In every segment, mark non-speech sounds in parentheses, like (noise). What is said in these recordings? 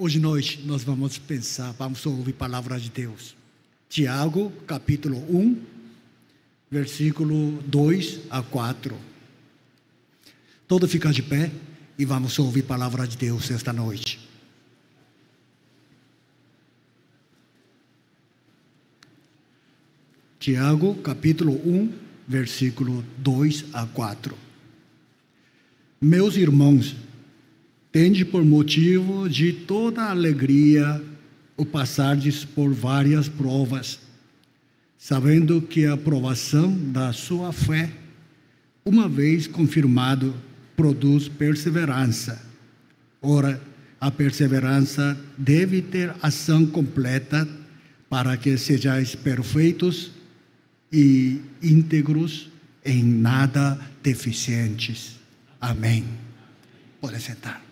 Hoje noite nós vamos pensar, vamos ouvir a palavra de Deus. Tiago, capítulo 1, versículo 2 a 4. Todo fica de pé e vamos ouvir a palavra de Deus esta noite. Tiago, capítulo 1, versículo 2 a 4. Meus irmãos, tende por motivo de toda alegria o passardes por várias provas, sabendo que a aprovação da sua fé, uma vez confirmado, produz perseverança. Ora, a perseverança deve ter ação completa para que sejais perfeitos e íntegros, em nada deficientes. Amém. Pode sentar.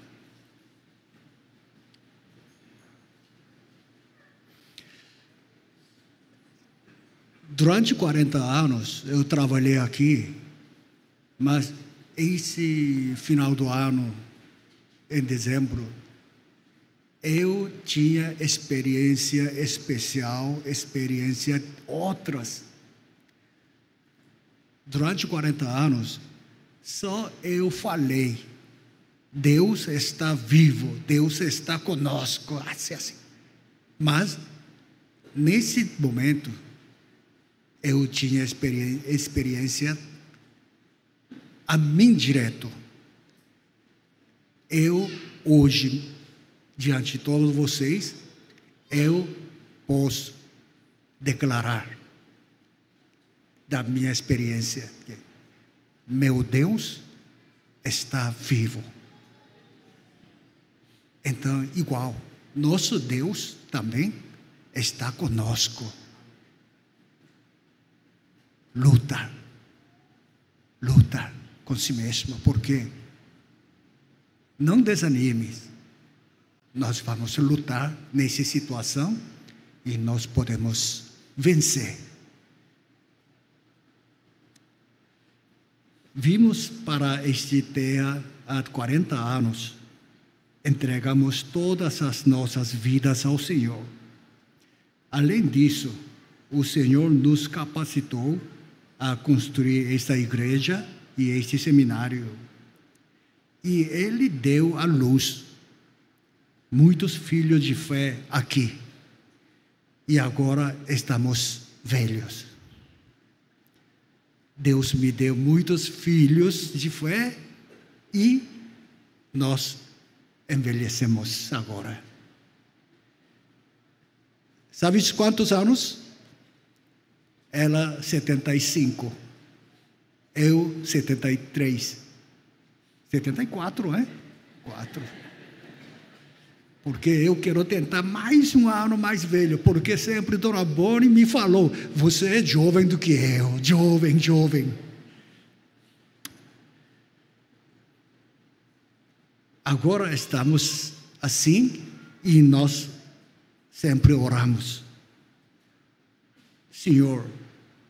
Durante 40 anos eu trabalhei aqui, mas esse final do ano, em dezembro, eu tinha experiência especial, experiência outras. Durante 40 anos, só eu falei, Deus está vivo, Deus está conosco, assim, assim. Mas, nesse momento, eu tinha experiência, a mim direto. Eu, hoje, diante de todos vocês, eu posso declarar da minha experiência que meu Deus está vivo. Então, igual, nosso Deus também está conosco luta. Luta com si mesmo, porque não desanime. Nós vamos lutar nessa situação e nós podemos vencer. Vimos para este terra há 40 anos, entregamos todas as nossas vidas ao Senhor. Além disso, o Senhor nos capacitou a construir esta igreja e este seminário. E ele deu à luz muitos filhos de fé aqui. E agora estamos velhos. Deus me deu muitos filhos de fé e nós envelhecemos agora. Sabes quantos anos? Ela 75, eu 73, 74, é? Quatro. Porque eu quero tentar mais um ano mais velho, porque sempre Dona Boni me falou: você é jovem do que eu, jovem, jovem. Agora estamos assim e nós sempre oramos. Senhor,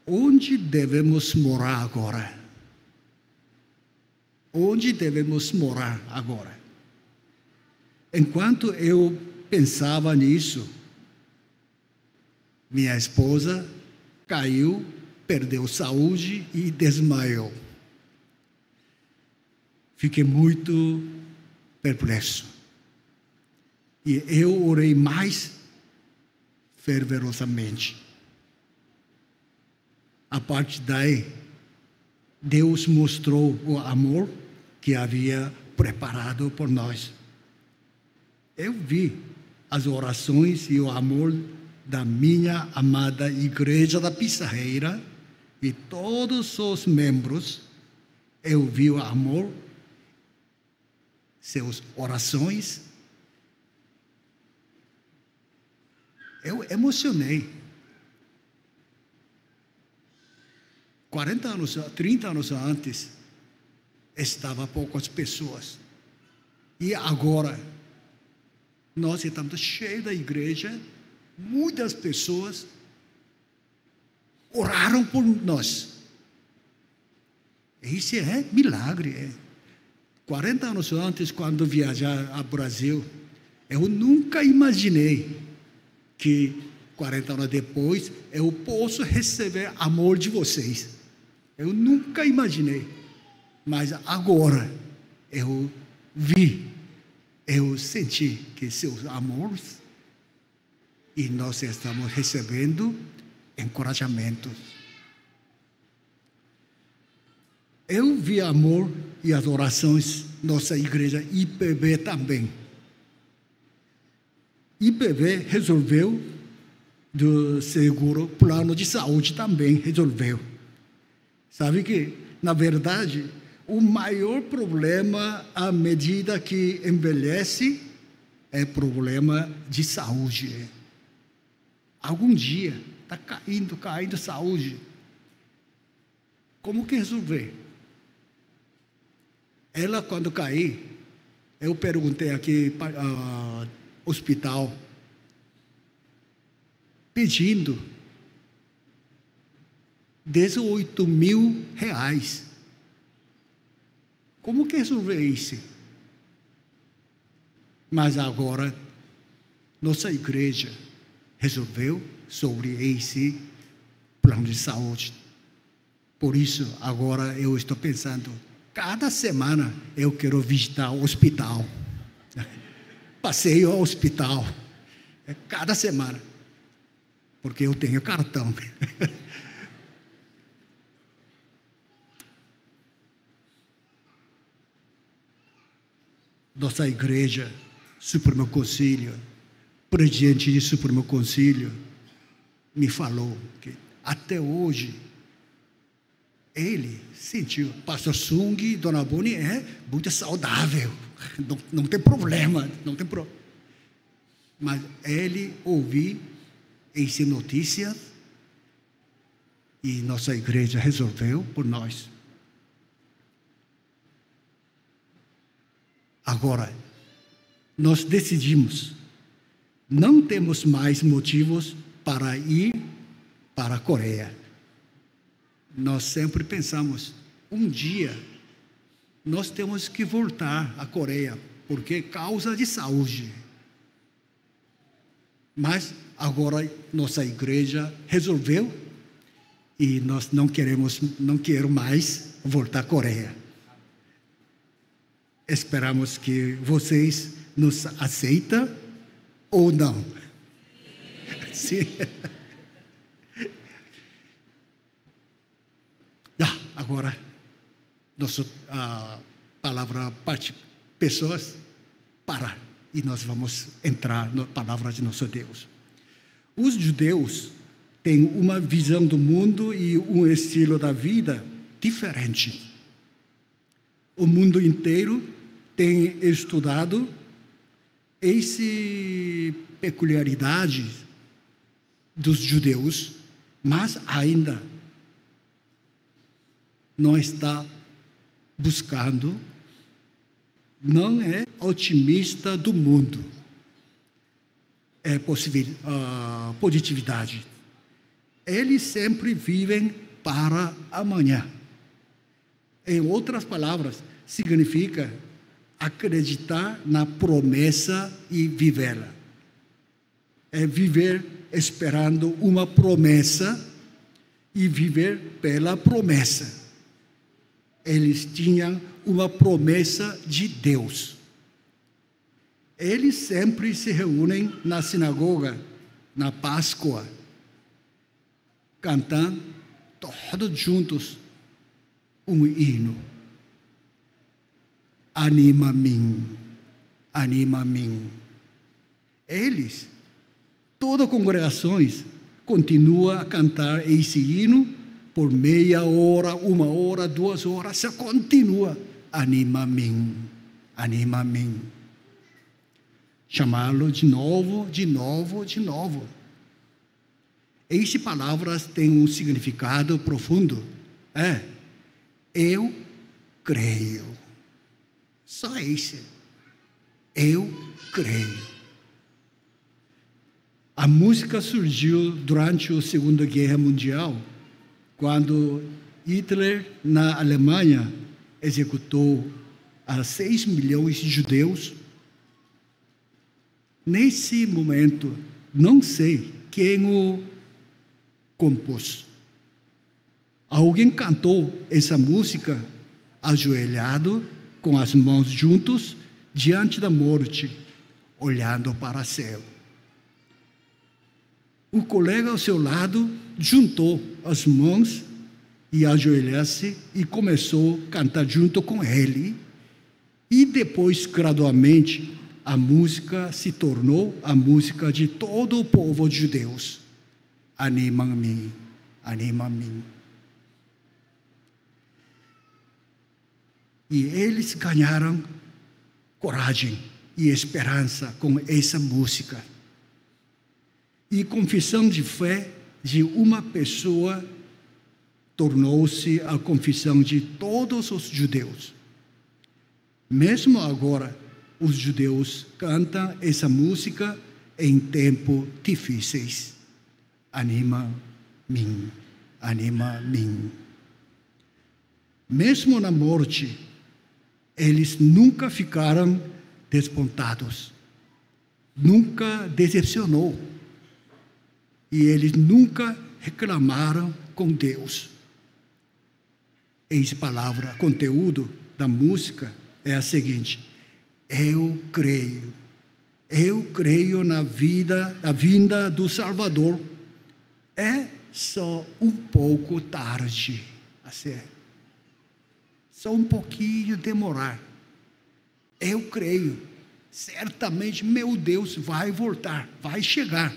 onde devemos morar agora? Onde devemos morar agora? Enquanto eu pensava nisso, minha esposa caiu, perdeu saúde e desmaiou. Fiquei muito perplexo. E eu orei mais fervorosamente a partir daí, Deus mostrou o amor que havia preparado por nós. Eu vi as orações e o amor da minha amada Igreja da Pissarreira e todos os membros. Eu vi o amor, seus orações. Eu emocionei. 40 anos, 30 anos antes, estava poucas pessoas. E agora, nós estamos cheios da igreja, muitas pessoas oraram por nós. Isso é milagre. É. 40 anos antes, quando viajar ao Brasil, Eu nunca imaginei que 40 anos depois eu posso receber amor de vocês. Eu nunca imaginei. Mas agora eu vi, eu senti que seus amores e nós estamos recebendo encorajamentos. Eu vi amor e adorações nossa igreja IPB também. IPB resolveu do seguro, plano de saúde também resolveu. Sabe que, na verdade, o maior problema à medida que envelhece é problema de saúde. Algum dia está caindo, caindo saúde. Como que resolver? Ela, quando cair, eu perguntei aqui para uh, hospital, pedindo 18 mil reais. Como que resolver isso? Mas agora, nossa igreja resolveu sobre esse plano de saúde. Por isso, agora eu estou pensando, cada semana eu quero visitar o hospital. (laughs) Passeio ao hospital. É cada semana. Porque eu tenho cartão. (laughs) Nossa igreja, Supremo Conselho, presidente do Supremo Conselho, me falou que até hoje ele sentiu, Pastor Sung e Dona Boni é muito saudável, (laughs) não, não tem problema, não tem problema. Mas ele ouviu essa notícia e nossa igreja resolveu por nós. Agora, nós decidimos, não temos mais motivos para ir para a Coreia. Nós sempre pensamos, um dia nós temos que voltar à Coreia, porque causa de saúde. Mas agora nossa igreja resolveu e nós não queremos, não quero mais voltar à Coreia. Esperamos que vocês nos aceitam ou não. (laughs) Sim. (laughs) Ah, agora, nossa palavra parte pessoas para e nós vamos entrar na palavra de nosso Deus. Os judeus têm uma visão do mundo e um estilo da vida diferente. O mundo inteiro tem estudado essa peculiaridade dos judeus, mas ainda não está buscando, não é otimista do mundo. É possível, uh, positividade. Eles sempre vivem para amanhã. Em outras palavras, significa acreditar na promessa e vivê-la. É viver esperando uma promessa e viver pela promessa. Eles tinham uma promessa de Deus. Eles sempre se reúnem na sinagoga, na Páscoa, cantando todos juntos um hino anima a mim, anima a mim. Eles, todas as congregações, continua a cantar esse hino por meia hora, uma hora, duas horas, só continua. Anima a mim, anima a mim. Chamá-lo de novo, de novo, de novo. Essas palavras têm um significado profundo. É, eu creio. Só isso. Eu creio. A música surgiu durante a Segunda Guerra Mundial, quando Hitler, na Alemanha, executou a 6 milhões de judeus. Nesse momento, não sei quem o compôs. Alguém cantou essa música ajoelhado, com as mãos juntos, diante da morte, olhando para o céu. O colega ao seu lado juntou as mãos e ajoelhou-se e começou a cantar junto com ele. E depois, gradualmente, a música se tornou a música de todo o povo de Deus. Anima-me, anima-me. E eles ganharam coragem e esperança com essa música. E confissão de fé de uma pessoa tornou-se a confissão de todos os judeus. Mesmo agora, os judeus cantam essa música em tempos difíceis. Anima-me, anima-me. Mesmo na morte, eles nunca ficaram despontados, nunca decepcionou. E eles nunca reclamaram com Deus. Eis palavra, conteúdo da música é a seguinte: eu creio, eu creio na vida, na vinda do Salvador. É só um pouco tarde, assim, só um pouquinho demorar. Eu creio, certamente meu Deus vai voltar, vai chegar,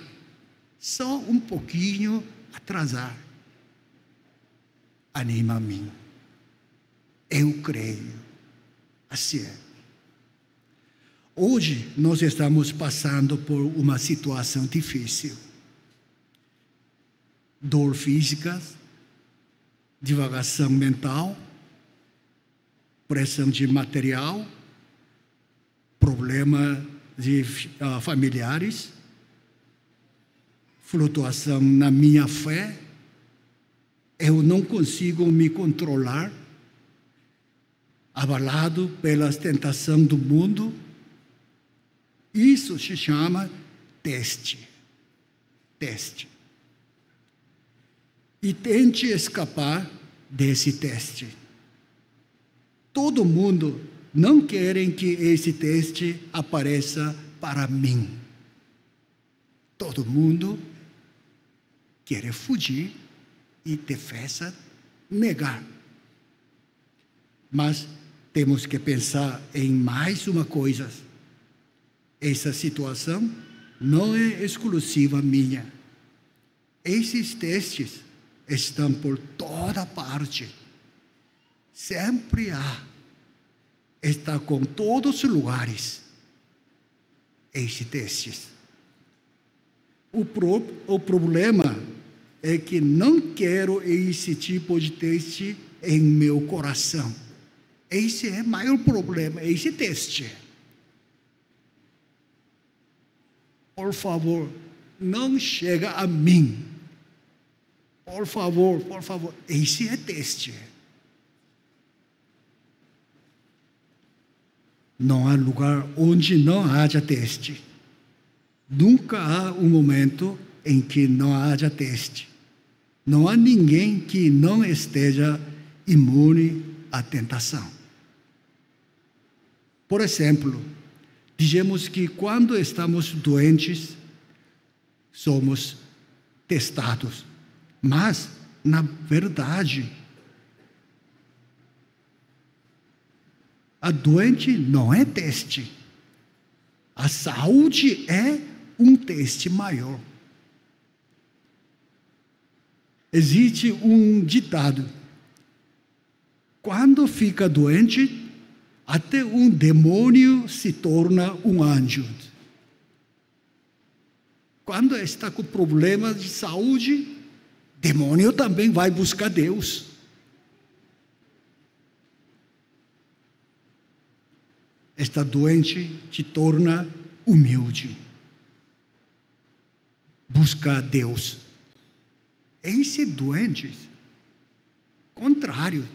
só um pouquinho atrasar. Anima a mim. Eu creio. Assim é. Hoje nós estamos passando por uma situação difícil. Dor física, divagação mental, pressão de material, problema de uh, familiares, flutuação na minha fé, eu não consigo me controlar, abalado pelas tentações do mundo. Isso se chama teste. Teste. E tente escapar desse teste. Todo mundo não querem que esse teste apareça para mim. Todo mundo quer fugir e defesa negar. Mas temos que pensar em mais uma coisa. Essa situação não é exclusiva minha. Esses testes estão por toda parte. Sempre há. Está com todos os lugares. Esses testes. O, pro, o problema é que não quero esse tipo de teste em meu coração. Esse é o maior problema, esse teste. Por favor, não chega a mim. Por favor, por favor, esse é teste. Não há lugar onde não haja teste. Nunca há um momento em que não haja teste. Não há ninguém que não esteja imune à tentação. Por exemplo, dizemos que quando estamos doentes, somos testados. Mas, na verdade, a doente não é teste. A saúde é um teste maior. Existe um ditado: quando fica doente, até um demônio se torna um anjo. Quando está com problemas de saúde, demônio também vai buscar Deus. Está doente te torna humilde. Busca Deus. Esse doente, contrário,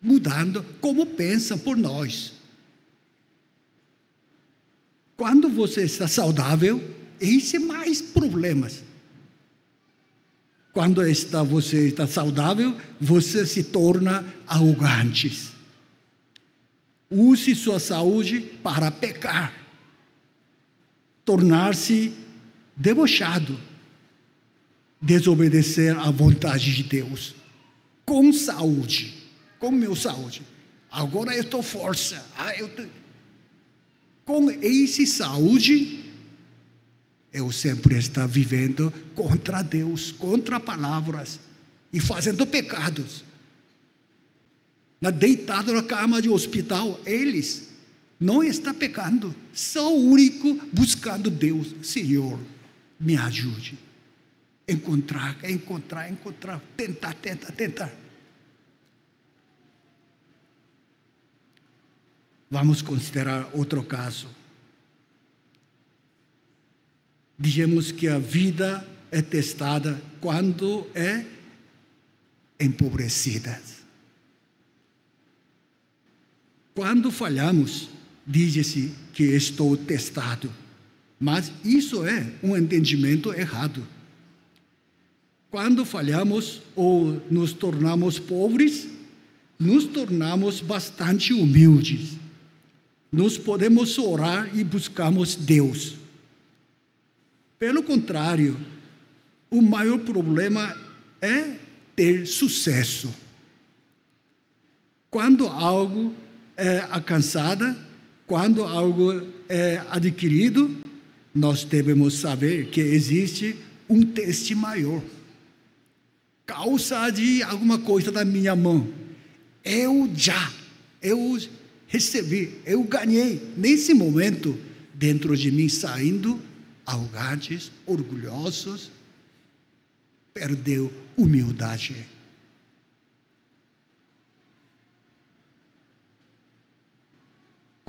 mudando como pensa por nós. Quando você está saudável, esse é mais problemas. Quando está, você está saudável, você se torna arrogante. Use sua saúde para pecar, tornar-se debochado, desobedecer à vontade de Deus, com saúde, com meu saúde. Agora eu estou força. Ah, eu tô... Com esse saúde, eu sempre estou vivendo contra Deus, contra palavras e fazendo pecados. Na deitado na cama de hospital, eles não estão pecando, são o único buscando Deus. Senhor, me ajude. Encontrar, encontrar, encontrar, tentar, tentar, tentar. Vamos considerar outro caso Dizemos que a vida é testada quando é empobrecida. Quando falhamos, diz-se que estou testado. Mas isso é um entendimento errado. Quando falhamos ou nos tornamos pobres, nos tornamos bastante humildes. Nós podemos orar e buscamos Deus. Pelo contrário, o maior problema é ter sucesso. Quando algo é alcançado, quando algo é adquirido, nós devemos saber que existe um teste maior. Causa de alguma coisa da minha mão. Eu já, eu recebi, eu ganhei. Nesse momento, dentro de mim, saindo arrogantes, orgulhosos, perdeu humildade.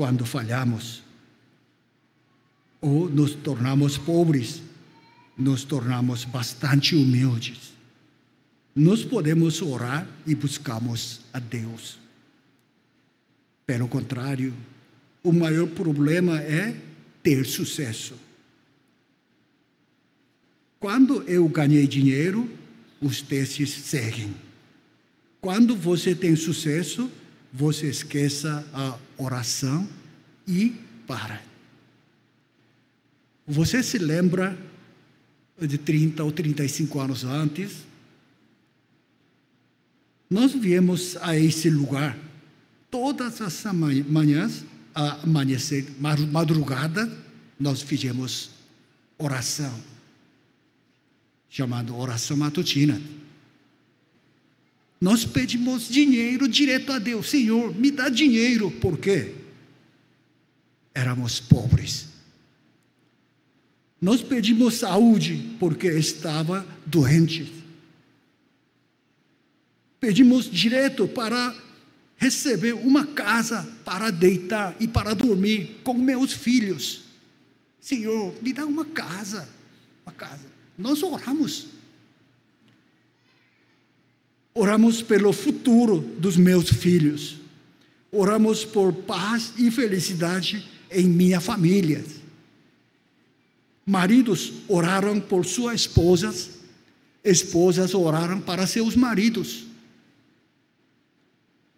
Quando falhamos, ou nos tornamos pobres, nos tornamos bastante humildes. Nós podemos orar e buscamos a Deus. Pelo contrário, o maior problema é ter sucesso. Quando eu ganhei dinheiro, os testes seguem. Quando você tem sucesso, você esqueça a oração e para. Você se lembra de 30 ou 35 anos antes? Nós viemos a esse lugar todas as manhãs, amanhecer, madrugada, nós fizemos oração chamado oração matutina. Nós pedimos dinheiro direto a Deus. Senhor, me dá dinheiro. Por quê? Éramos pobres. Nós pedimos saúde porque estava doente. Pedimos direto para receber uma casa para deitar e para dormir com meus filhos. Senhor, me dá uma casa, uma casa. Nós oramos. Oramos pelo futuro dos meus filhos. Oramos por paz e felicidade em minha família. Maridos oraram por suas esposas, esposas oraram para seus maridos.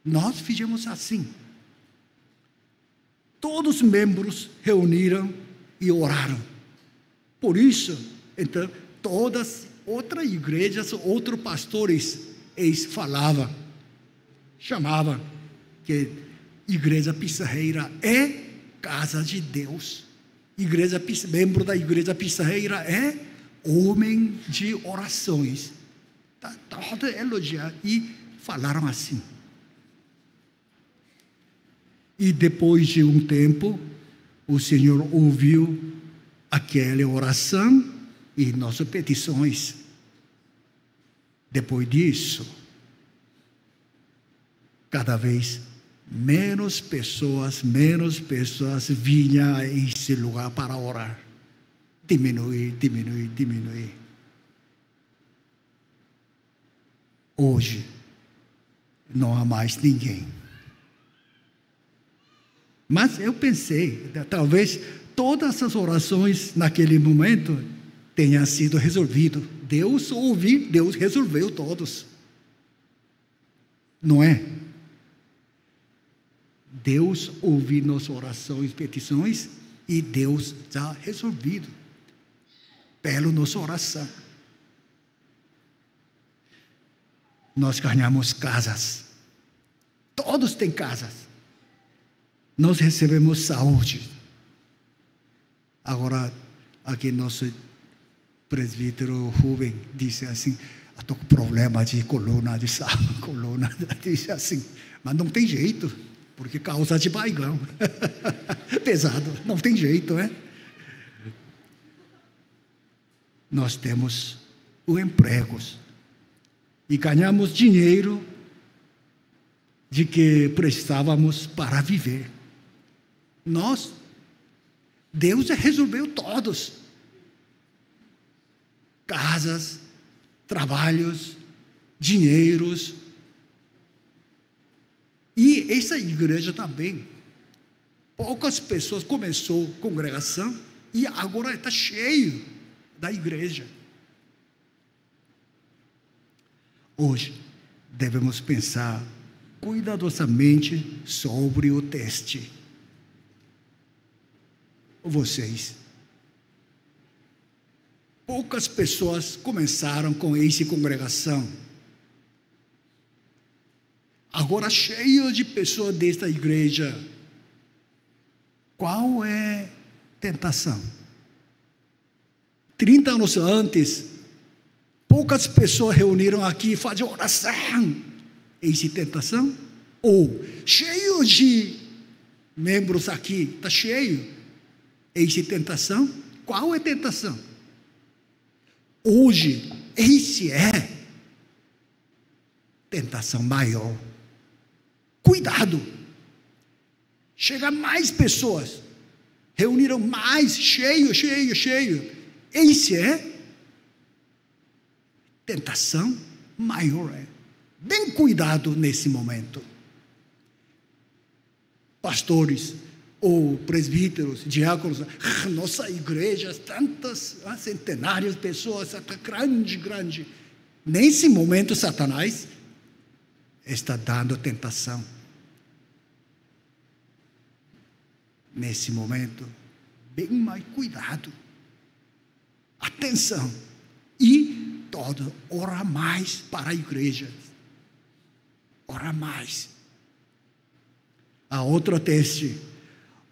Nós fizemos assim. Todos os membros reuniram e oraram. Por isso, então, todas outras igrejas, outros pastores, eles falavam, chamavam que igreja pissarreira é casa de Deus. Igreja, membro da igreja pissarreira é homem de orações. Tá, todo elogiar. E falaram assim. E depois de um tempo, o Senhor ouviu aquela oração e nossas petições. Depois disso, cada vez menos pessoas, menos pessoas vinham a esse lugar para orar. Diminuir, diminuir, diminuir. Hoje, não há mais ninguém. Mas eu pensei, talvez todas as orações naquele momento tenham sido resolvidas. Deus ouviu, Deus resolveu todos. Não é? Deus ouviu nossas orações e petições e Deus já resolvido pela nossa oração. Nós ganhamos casas. Todos têm casas. Nós recebemos saúde. Agora, aqui nosso presbítero Rubem disse assim, estou com problema de coluna, de saúde, coluna, (laughs) disse assim, mas não tem jeito porque causa de baigão. (laughs) Pesado, não tem jeito, é? Nós temos o empregos e ganhamos dinheiro de que precisávamos para viver. Nós, Deus resolveu todos. Casas, trabalhos, dinheiros, e essa igreja também, poucas pessoas começou congregação e agora está cheio da igreja. Hoje devemos pensar cuidadosamente sobre o teste. Vocês. Poucas pessoas começaram com essa congregação agora cheio de pessoas desta igreja. Qual é tentação? 30 anos antes, poucas pessoas reuniram aqui e faziam oração. Essa tentação? Ou cheio de membros aqui, está cheio. Essa tentação? Qual é tentação? Hoje, esse é tentação maior. Cuidado. Chega mais pessoas. Reuniram mais, cheio, cheio, cheio. Esse é tentação maior. Bem cuidado nesse momento. Pastores ou presbíteros, diáconos, (laughs) nossa igreja, tantas ah, centenárias pessoas, grande, grande. Nesse momento, Satanás está dando tentação. Nesse momento, bem mais cuidado, atenção, e todo, ora mais para a igreja, ora mais. A outro teste,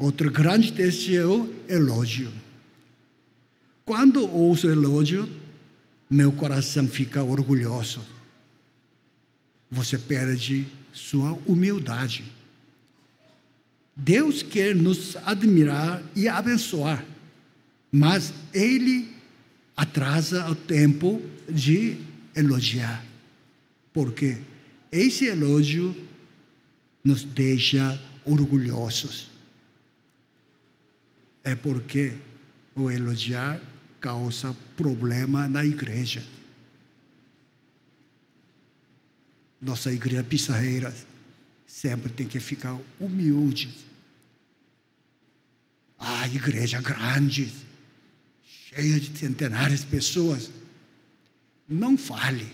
outro grande teste é o elogio. Quando ouço elogio, meu coração fica orgulhoso você perde sua humildade. Deus quer nos admirar e abençoar, mas Ele atrasa o tempo de elogiar, porque esse elogio nos deixa orgulhosos. É porque o elogiar causa problema na igreja. nossa igreja pissarreira sempre tem que ficar humilde. A igreja grande, cheia de centenárias de pessoas. Não fale,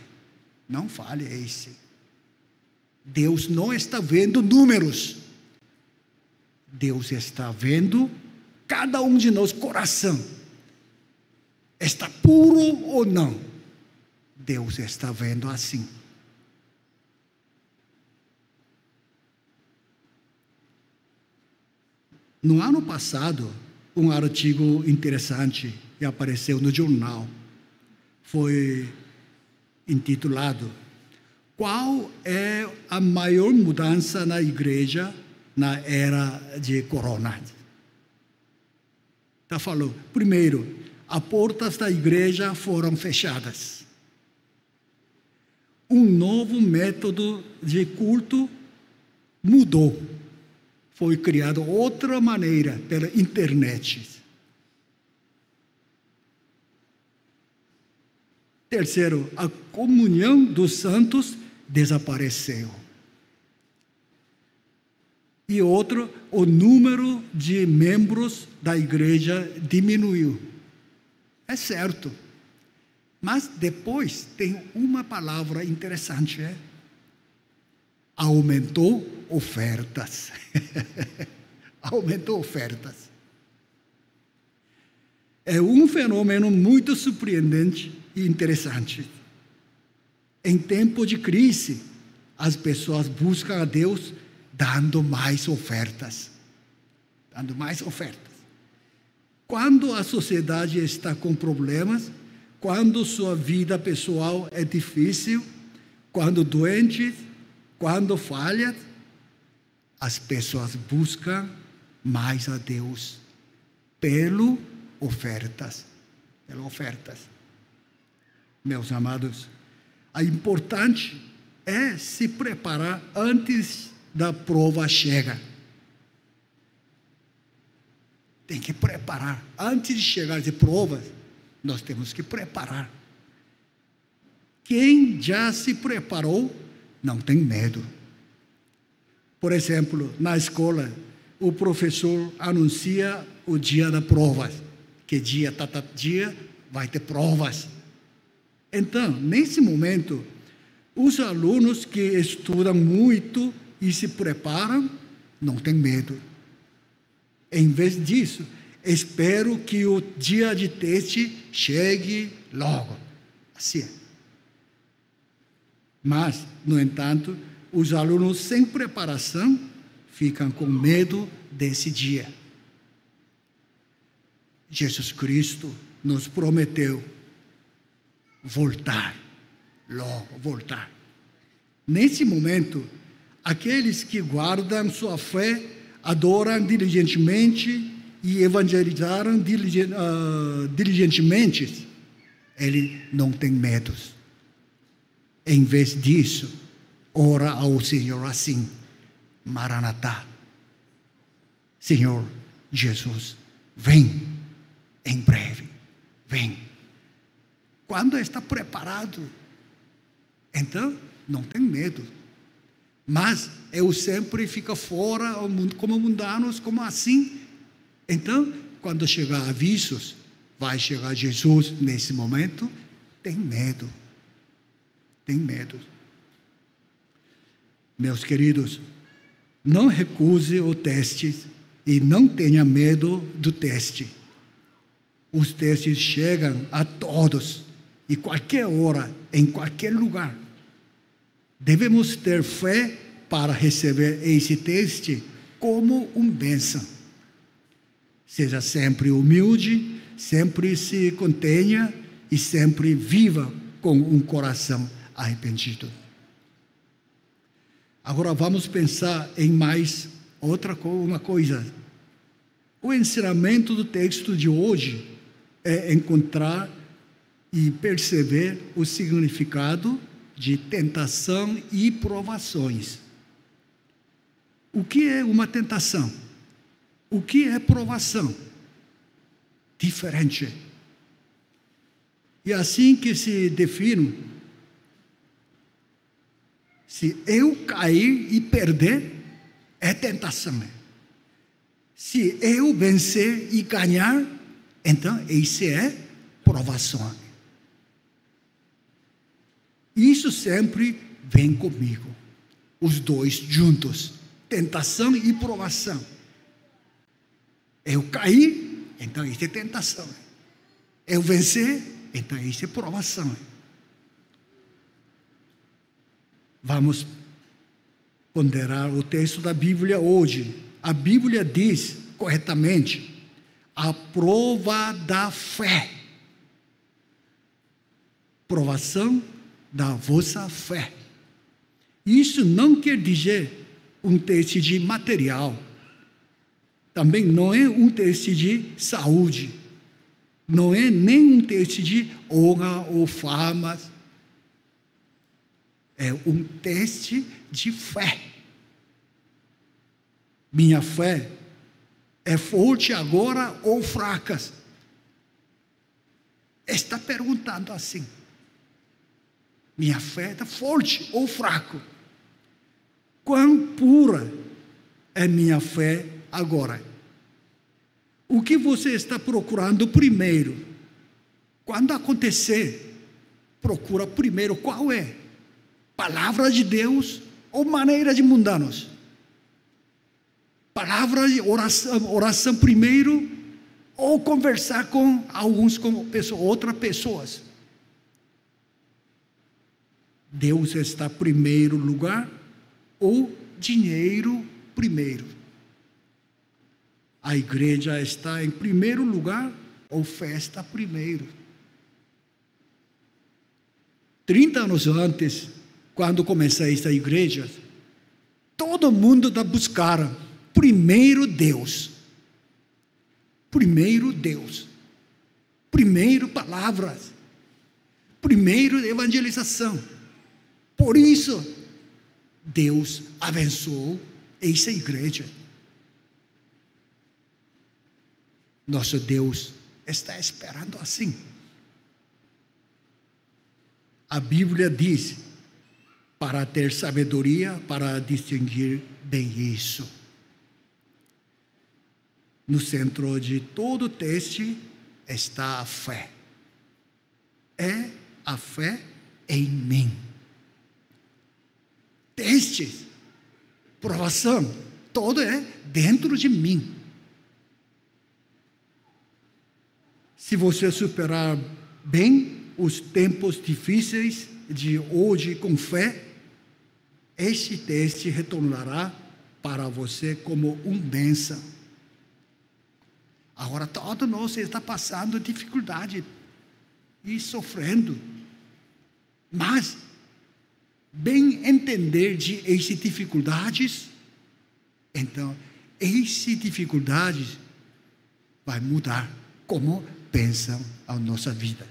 não fale esse. Deus não está vendo números. Deus está vendo cada um de nós coração. Está puro ou não? Deus está vendo assim. No ano passado, um artigo interessante que apareceu no jornal foi intitulado Qual é a maior mudança na igreja na era de corona? Está falando, primeiro, as portas da igreja foram fechadas. Um novo método de culto mudou foi criada outra maneira pela internet. Terceiro, a comunhão dos santos desapareceu. E outro, o número de membros da igreja diminuiu. É certo. Mas depois tem uma palavra interessante, é? Aumentou ofertas. (laughs) Aumentou ofertas. É um fenômeno muito surpreendente e interessante. Em tempo de crise, as pessoas buscam a Deus dando mais ofertas. Dando mais ofertas. Quando a sociedade está com problemas, quando sua vida pessoal é difícil, quando doente, quando falha, as pessoas buscam mais a Deus pelo ofertas, pelas ofertas. Meus amados, a importante é se preparar antes da prova chega. Tem que preparar. Antes de chegar de provas, nós temos que preparar. Quem já se preparou não tem medo. Por exemplo, na escola, o professor anuncia o dia da prova. Que dia, tata, dia vai ter provas. Então, nesse momento, os alunos que estudam muito e se preparam não têm medo. Em vez disso, espero que o dia de teste chegue logo. Assim é. Mas, no entanto, os alunos sem preparação ficam com medo desse dia. Jesus Cristo nos prometeu voltar, logo voltar. Nesse momento, aqueles que guardam sua fé adoram diligentemente e evangelizaram ah, diligentemente, ele não tem medos. Em vez disso, ora ao Senhor assim: Maranatá, Senhor Jesus, vem em breve, vem. Quando está preparado, então não tem medo. Mas eu sempre fico fora, como mundanos, como assim. Então, quando chegar avisos, vai chegar Jesus nesse momento, tem medo. Tem medo. Meus queridos, não recuse o teste e não tenha medo do teste. Os testes chegam a todos e qualquer hora, em qualquer lugar. Devemos ter fé para receber esse teste como um bênção. Seja sempre humilde, sempre se contenha e sempre viva com um coração arrependido. Agora vamos pensar em mais outra uma coisa. O ensinamento do texto de hoje é encontrar e perceber o significado de tentação e provações. O que é uma tentação? O que é provação? Diferente. E assim que se define, se eu cair e perder, é tentação. Se eu vencer e ganhar, então isso é provação. Isso sempre vem comigo, os dois juntos tentação e provação. Eu cair, então isso é tentação. Eu vencer, então isso é provação. Vamos ponderar o texto da Bíblia hoje. A Bíblia diz corretamente a prova da fé. Provação da vossa fé. Isso não quer dizer um teste de material. Também não é um teste de saúde. Não é nem um teste de honra ou fama. É um teste de fé. Minha fé é forte agora ou fraca? Está perguntando assim. Minha fé está forte ou fraco? quão pura é minha fé agora. O que você está procurando primeiro? Quando acontecer, procura primeiro qual é? Palavra de Deus ou maneira de mundanos? Palavra de oração, oração primeiro ou conversar com alguns com pessoas, outras pessoas. Deus está primeiro lugar ou dinheiro primeiro? A igreja está em primeiro lugar ou festa primeiro? 30 anos antes, quando comecei esta igreja, todo mundo está buscando primeiro Deus. Primeiro Deus. Primeiro palavras. Primeiro evangelização. Por isso, Deus abençoou essa igreja. Nosso Deus está esperando assim. A Bíblia diz: para ter sabedoria, para distinguir bem isso. No centro de todo teste está a fé. É a fé em mim. Testes, provação, todo é dentro de mim. Se você superar bem os tempos difíceis de hoje com fé, este teste retornará para você como um bênção. Agora todo nós está passando dificuldade e sofrendo. Mas bem entender de essas dificuldades, então essas dificuldades vai mudar como pensam a nossa vida.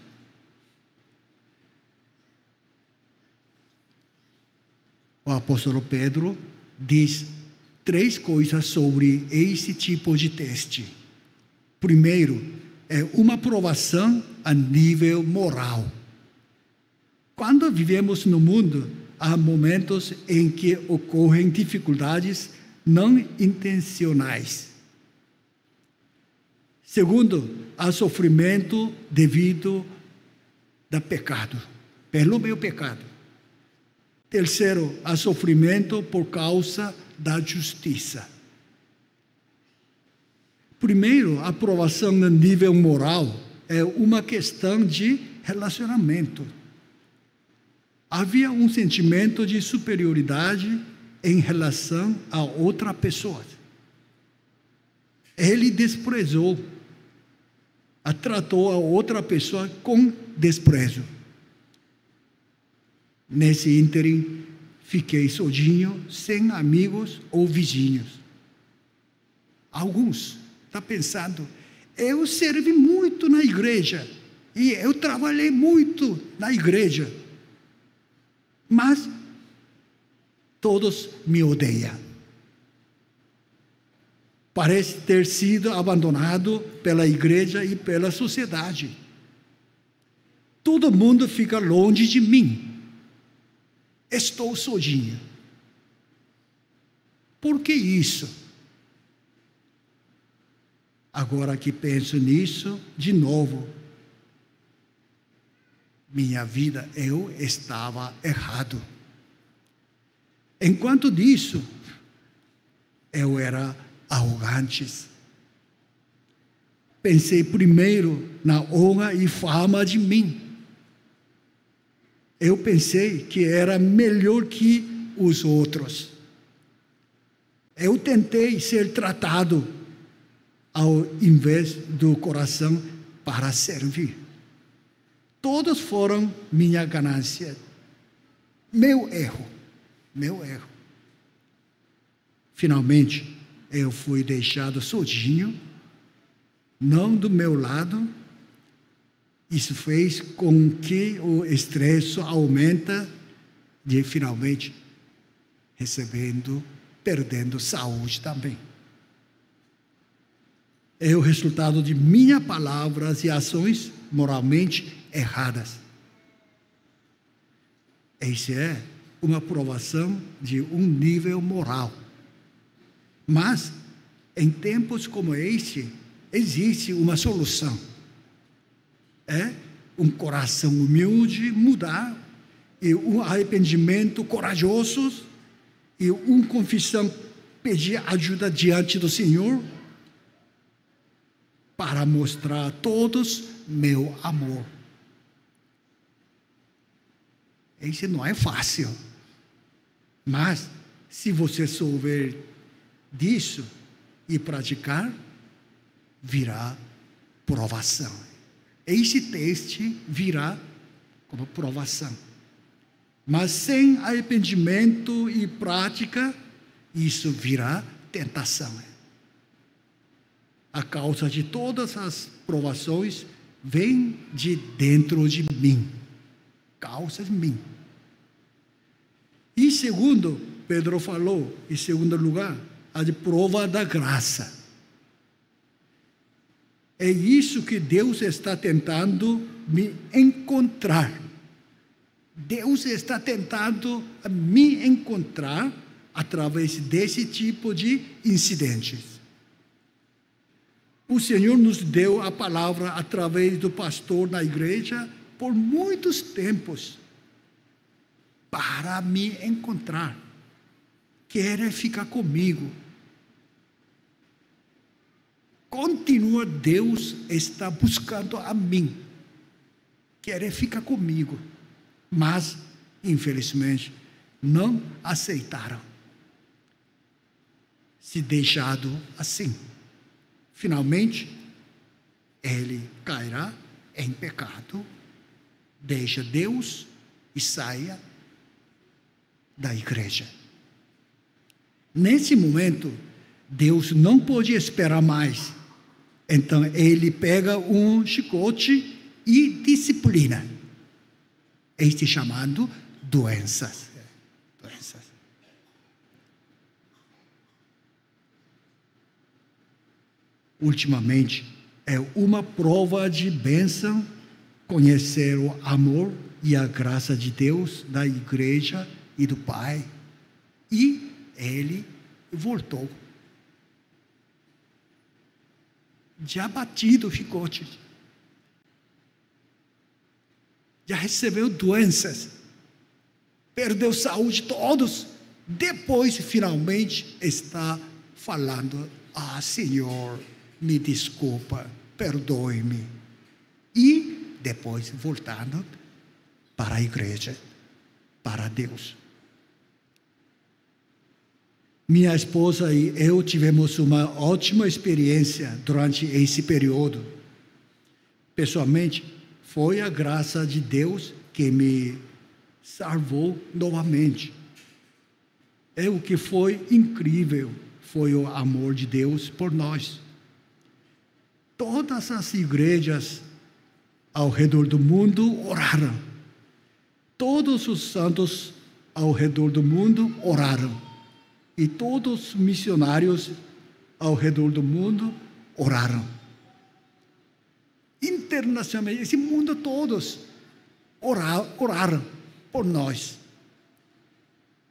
O apóstolo Pedro diz três coisas sobre esse tipo de teste. Primeiro, é uma aprovação a nível moral. Quando vivemos no mundo, há momentos em que ocorrem dificuldades não intencionais. Segundo, há sofrimento devido ao pecado, pelo meu pecado. Terceiro, há sofrimento por causa da justiça. Primeiro, a aprovação no nível moral é uma questão de relacionamento. Havia um sentimento de superioridade em relação a outra pessoa. Ele desprezou, a tratou a outra pessoa com desprezo. Nesse ínterim, fiquei sozinho, sem amigos ou vizinhos. Alguns está pensando, eu servi muito na igreja e eu trabalhei muito na igreja, mas todos me odeiam. Parece ter sido abandonado pela igreja e pela sociedade. Todo mundo fica longe de mim. Estou sozinho. Por que isso? Agora que penso nisso, de novo, minha vida, eu estava errado. Enquanto disso, eu era arrogante. Pensei primeiro na honra e fama de mim. Eu pensei que era melhor que os outros. Eu tentei ser tratado ao invés do coração para servir. Todos foram minha ganância, meu erro, meu erro. Finalmente, eu fui deixado sozinho, não do meu lado. Isso fez com que o estresse aumenta e finalmente recebendo, perdendo saúde também é o resultado de minhas palavras e ações moralmente erradas. Essa é uma provação de um nível moral. Mas, em tempos como este, existe uma solução. É um coração humilde mudar, e um arrependimento corajoso, e uma confissão pedir ajuda diante do Senhor, para mostrar a todos meu amor. Isso não é fácil. Mas, se você souber disso e praticar, virá provação. Esse teste virá como provação. Mas sem arrependimento e prática, isso virá tentação. A causa de todas as provações vem de dentro de mim. Causa de mim. E segundo, Pedro falou, em segundo lugar, a de prova da graça. É isso que Deus está tentando me encontrar. Deus está tentando me encontrar através desse tipo de incidentes. O Senhor nos deu a palavra através do pastor na igreja por muitos tempos para me encontrar. Quer ficar comigo. Continua, Deus está buscando a mim. Quer ficar comigo. Mas, infelizmente, não aceitaram. Se deixado assim. Finalmente, ele cairá em pecado, deixa Deus e saia da igreja. Nesse momento, Deus não pode esperar mais. Então ele pega um chicote e disciplina. Este chamado doenças. Doenças. Ultimamente, é uma prova de bênção conhecer o amor e a graça de Deus da igreja e do pai. E ele voltou. Já batido ficou. Já recebeu doenças. Perdeu saúde todos. Depois, finalmente, está falando: Ah, Senhor, me desculpa, perdoe-me. E depois voltando para a igreja, para Deus. Minha esposa e eu tivemos uma ótima experiência durante esse período. Pessoalmente, foi a graça de Deus que me salvou novamente. É o que foi incrível, foi o amor de Deus por nós. Todas as igrejas ao redor do mundo oraram. Todos os santos ao redor do mundo oraram e todos os missionários ao redor do mundo oraram. Internacionalmente, esse mundo todos oraram, por nós.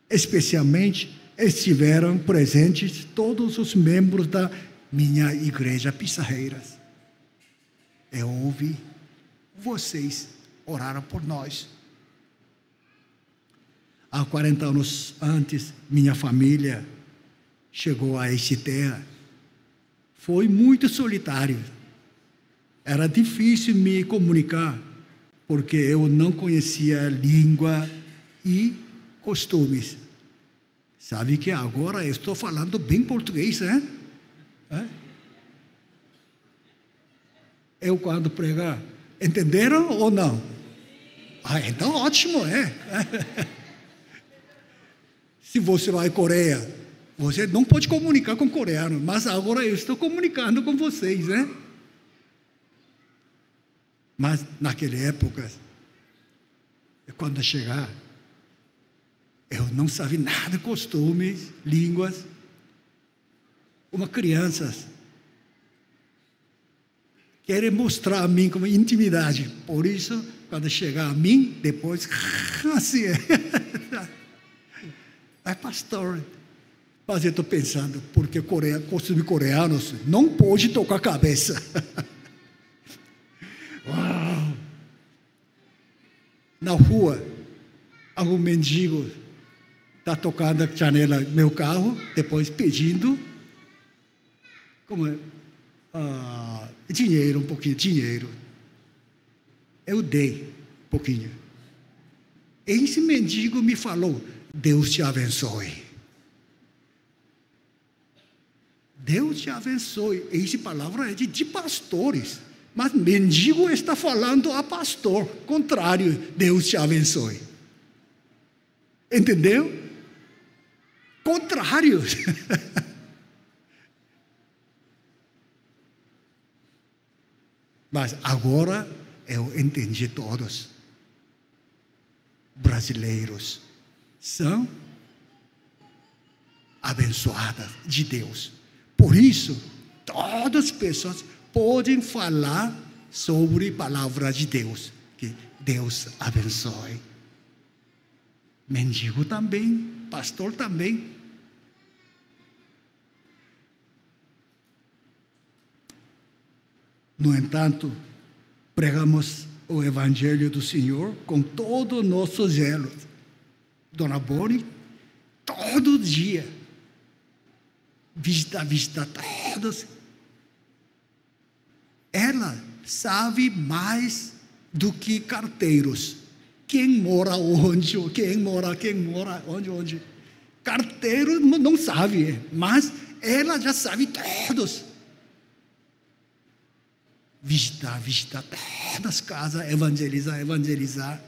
Especialmente estiveram presentes todos os membros da minha igreja Pissarreiras. Eu ouvi, vocês oraram por nós há 40 anos antes, minha família chegou a este terra. Foi muito solitário. Era difícil me comunicar, porque eu não conhecia língua e costumes. Sabe que agora eu estou falando bem português, né? Eu quando pregar, entenderam ou não? Ah, então ótimo, é. (laughs) Se você vai à Coreia, você não pode comunicar com coreano, mas agora eu estou comunicando com vocês, né? Mas naquela época, quando chegar, eu não sabia nada de costumes, línguas. Uma criança quer mostrar a mim como intimidade. Por isso, quando chegar a mim, depois, (laughs) assim é. (laughs) é pastor. Mas eu estou pensando, porque coreano, costume coreanos não pode tocar a cabeça. (laughs) Uau! Na rua, algum mendigo está tocando a janela do meu carro, depois pedindo como é, ah, dinheiro, um pouquinho dinheiro. Eu dei um pouquinho. Esse mendigo me falou: Deus te abençoe. Deus te abençoe. Essa palavra é de, de pastores. Mas mendigo está falando a pastor. Contrário, Deus te abençoe. Entendeu? Contrário. (laughs) Mas agora eu entendi todos. Brasileiros são abençoadas de Deus. Por isso, todas as pessoas podem falar sobre a palavra de Deus. Que Deus abençoe. Mendigo também, pastor também. No entanto, pregamos o Evangelho do Senhor com todo o nosso zelo. Dona Boni, todo dia, visita, visita todos. Ela sabe mais do que carteiros. Quem mora onde, quem mora, quem mora onde, onde. Carteiro não sabe, mas ela já sabe todos visitar, visitar todas as casas, evangelizar, evangelizar.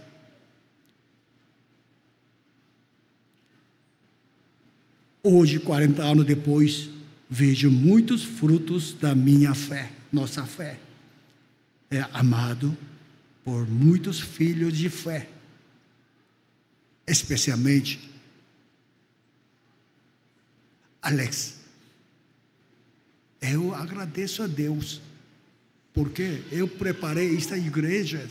Hoje, 40 anos depois, vejo muitos frutos da minha fé, nossa fé. É amado por muitos filhos de fé, especialmente Alex. Eu agradeço a Deus porque eu preparei esta igreja.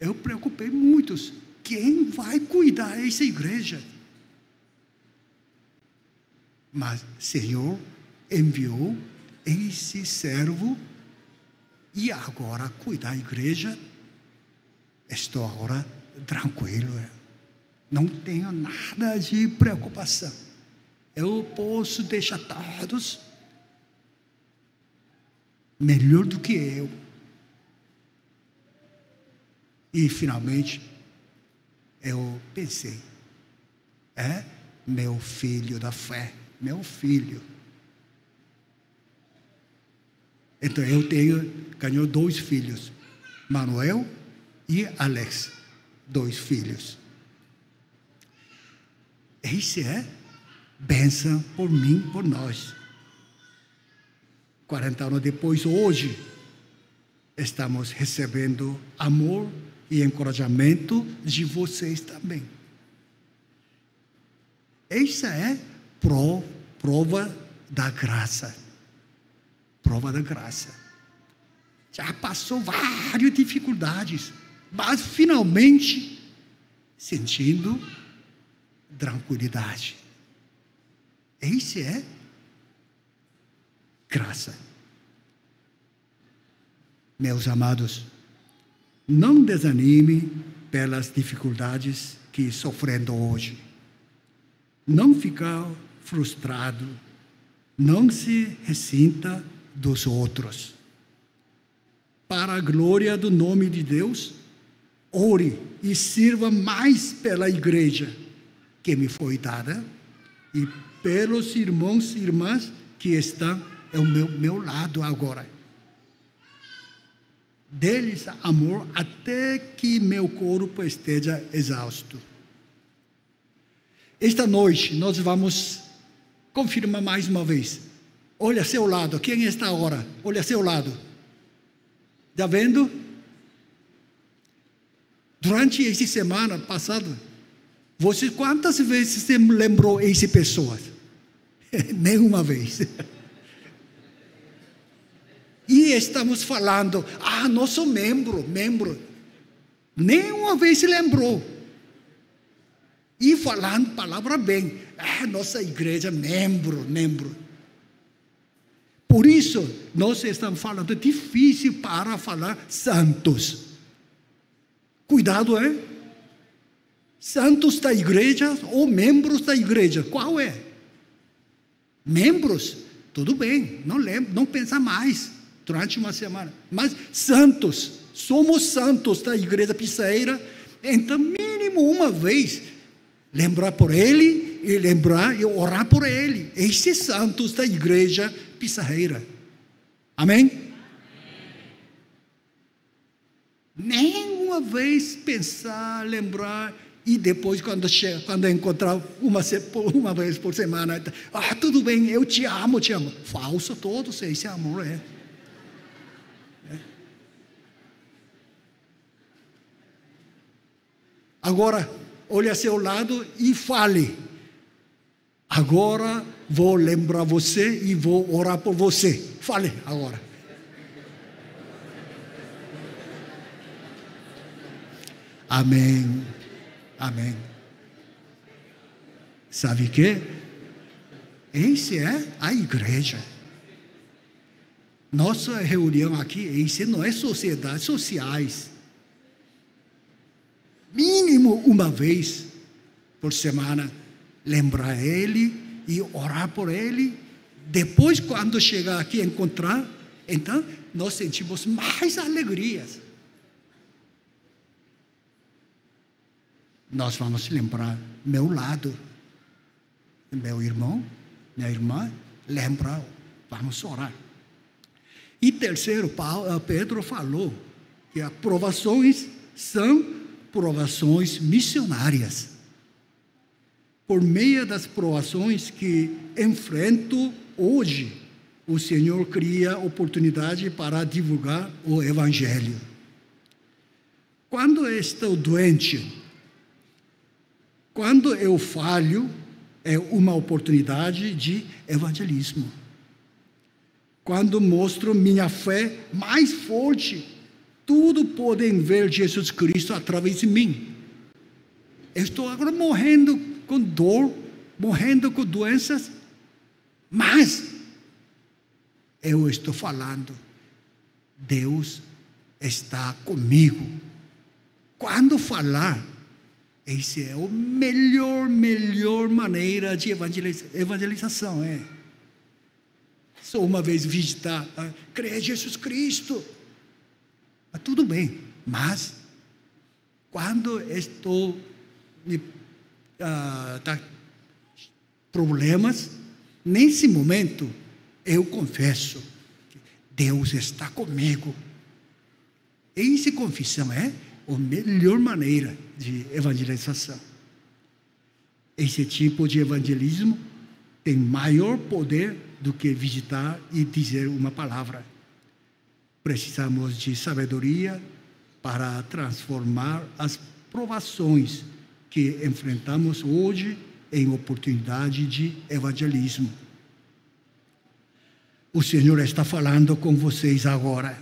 Eu preocupei muitos. Quem vai cuidar dessa igreja? Mas Senhor enviou esse servo e agora cuidar da igreja. Estou agora tranquilo. Não tenho nada de preocupação. Eu posso deixar todos melhor do que eu. E finalmente, eu pensei, é meu filho da fé, meu filho. Então eu tenho, ganhou dois filhos, Manuel e Alex, dois filhos. Esse é bênção por mim, por nós. 40 anos depois, hoje, estamos recebendo amor e encorajamento de vocês também. Essa é prova da graça. Prova da graça. Já passou várias dificuldades, mas finalmente sentindo tranquilidade. Esse é graça. Meus amados, não desanime pelas dificuldades que sofrendo hoje. Não ficar frustrado, não se ressinta dos outros. Para a glória do nome de Deus, ore e sirva mais pela igreja que me foi dada e pelos irmãos e irmãs que estão é o meu, meu lado agora. Deles amor até que meu corpo esteja exausto. Esta noite nós vamos confirmar mais uma vez. Olha seu lado, quem está agora? Olha seu lado. Está vendo? Durante essa semana passada, você quantas vezes você lembrou essa pessoa? (laughs) Nenhuma vez. (laughs) E estamos falando, ah, nosso membro, membro. Nenhuma vez se lembrou. E falando palavra bem. Ah, nossa igreja, membro, membro. Por isso, nós estamos falando difícil para falar santos. Cuidado, é? Santos da igreja ou membros da igreja, qual é? Membros, tudo bem, não lembro, não pensa mais durante uma semana. Mas santos, somos santos da igreja pisaeira, então mínimo uma vez lembrar por ele e lembrar e orar por ele. Esses santos da igreja pisaeira. Amém? Nenhuma vez pensar, lembrar e depois, quando, chega, quando encontrar uma, uma vez por semana, ah, tudo bem, eu te amo, te amo. Falso todo esse amor é. Agora, olhe a seu lado e fale. Agora vou lembrar você e vou orar por você. Fale agora. Amém. Amém. Sabe que? Esse é a igreja. Nossa reunião aqui, esse não é sociedade, sociais. Mínimo uma vez por semana, lembrar ele e orar por ele. Depois, quando chegar aqui encontrar, então nós sentimos mais alegrias. nós vamos lembrar meu lado, meu irmão, minha irmã, lembra, vamos orar. E terceiro, eh, Pedro falou que as provações são provações missionárias. Por meio das provações que enfrento hoje, o Senhor cria oportunidade para divulgar o Evangelho. Quando estou doente, quando eu falho, é uma oportunidade de evangelismo. Quando mostro minha fé mais forte, tudo podem ver Jesus Cristo através de mim. Eu estou agora morrendo com dor, morrendo com doenças, mas eu estou falando, Deus está comigo. Quando falar, esse é a melhor, melhor maneira de evangeliza, evangelização, é. Só uma vez visitar, ah, crer em Jesus Cristo. Tudo bem, mas quando estou ah, tá, problemas, nesse momento eu confesso que Deus está comigo. Essa confissão é a melhor maneira de evangelização. Esse tipo de evangelismo tem maior poder do que visitar e dizer uma palavra. Precisamos de sabedoria para transformar as provações que enfrentamos hoje em oportunidade de evangelismo. O Senhor está falando com vocês agora.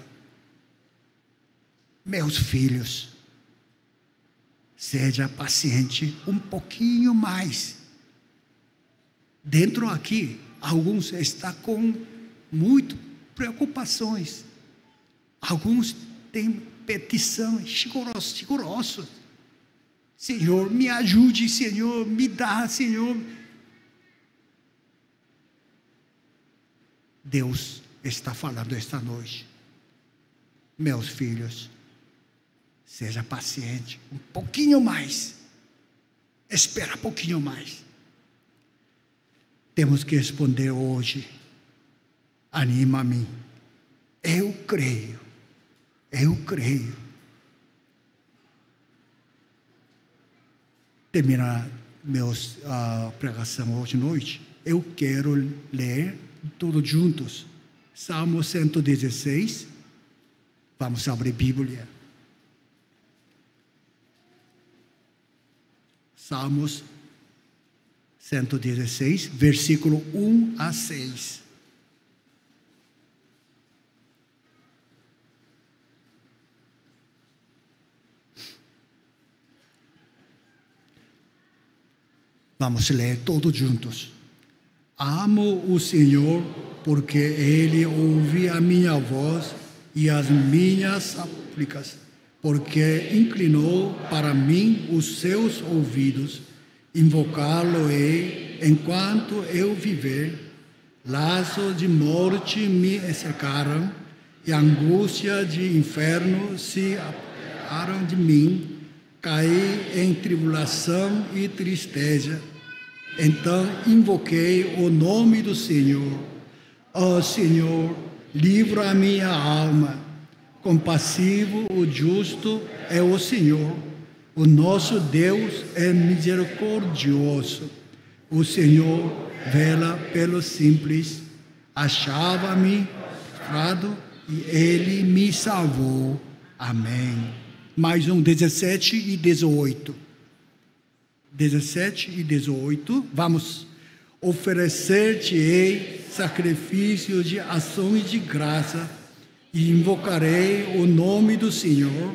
Meus filhos, Seja paciente um pouquinho mais. Dentro aqui, alguns estão com muitas preocupações. Alguns têm petições chigorosas, chigorosas. Senhor, me ajude, Senhor, me dá, Senhor. Deus está falando esta noite. Meus filhos, Seja paciente, um pouquinho mais. Espera um pouquinho mais. Temos que responder hoje. Anima-me. Eu creio. Eu creio. Terminar uh, pregação hoje à noite. Eu quero ler todos juntos. Salmo 116. Vamos abrir a Bíblia. Salmos 116, versículo 1 a 6. Vamos ler todos juntos. Amo o Senhor porque Ele ouve a minha voz e as minhas súplicas, porque inclinou para mim os seus ouvidos. Invocá-lo-ei enquanto eu viver. Laços de morte me cercaram e angústia de inferno se apararam de mim. Caí em tribulação e tristeza. Então invoquei o nome do Senhor. Ó oh, Senhor, livra a minha alma. Compassivo, o justo é o Senhor. O nosso Deus é misericordioso. O Senhor vela pelo simples. Achava-me frado e ele me salvou. Amém. Mais um 17 e 18. 17 e 18. Vamos. Oferecer-te-ei sacrifício de ações de graça e invocarei o nome do Senhor.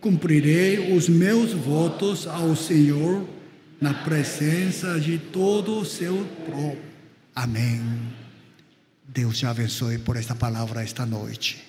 Cumprirei os meus votos ao Senhor na presença de todo o seu povo. Amém. Deus te abençoe por esta palavra esta noite.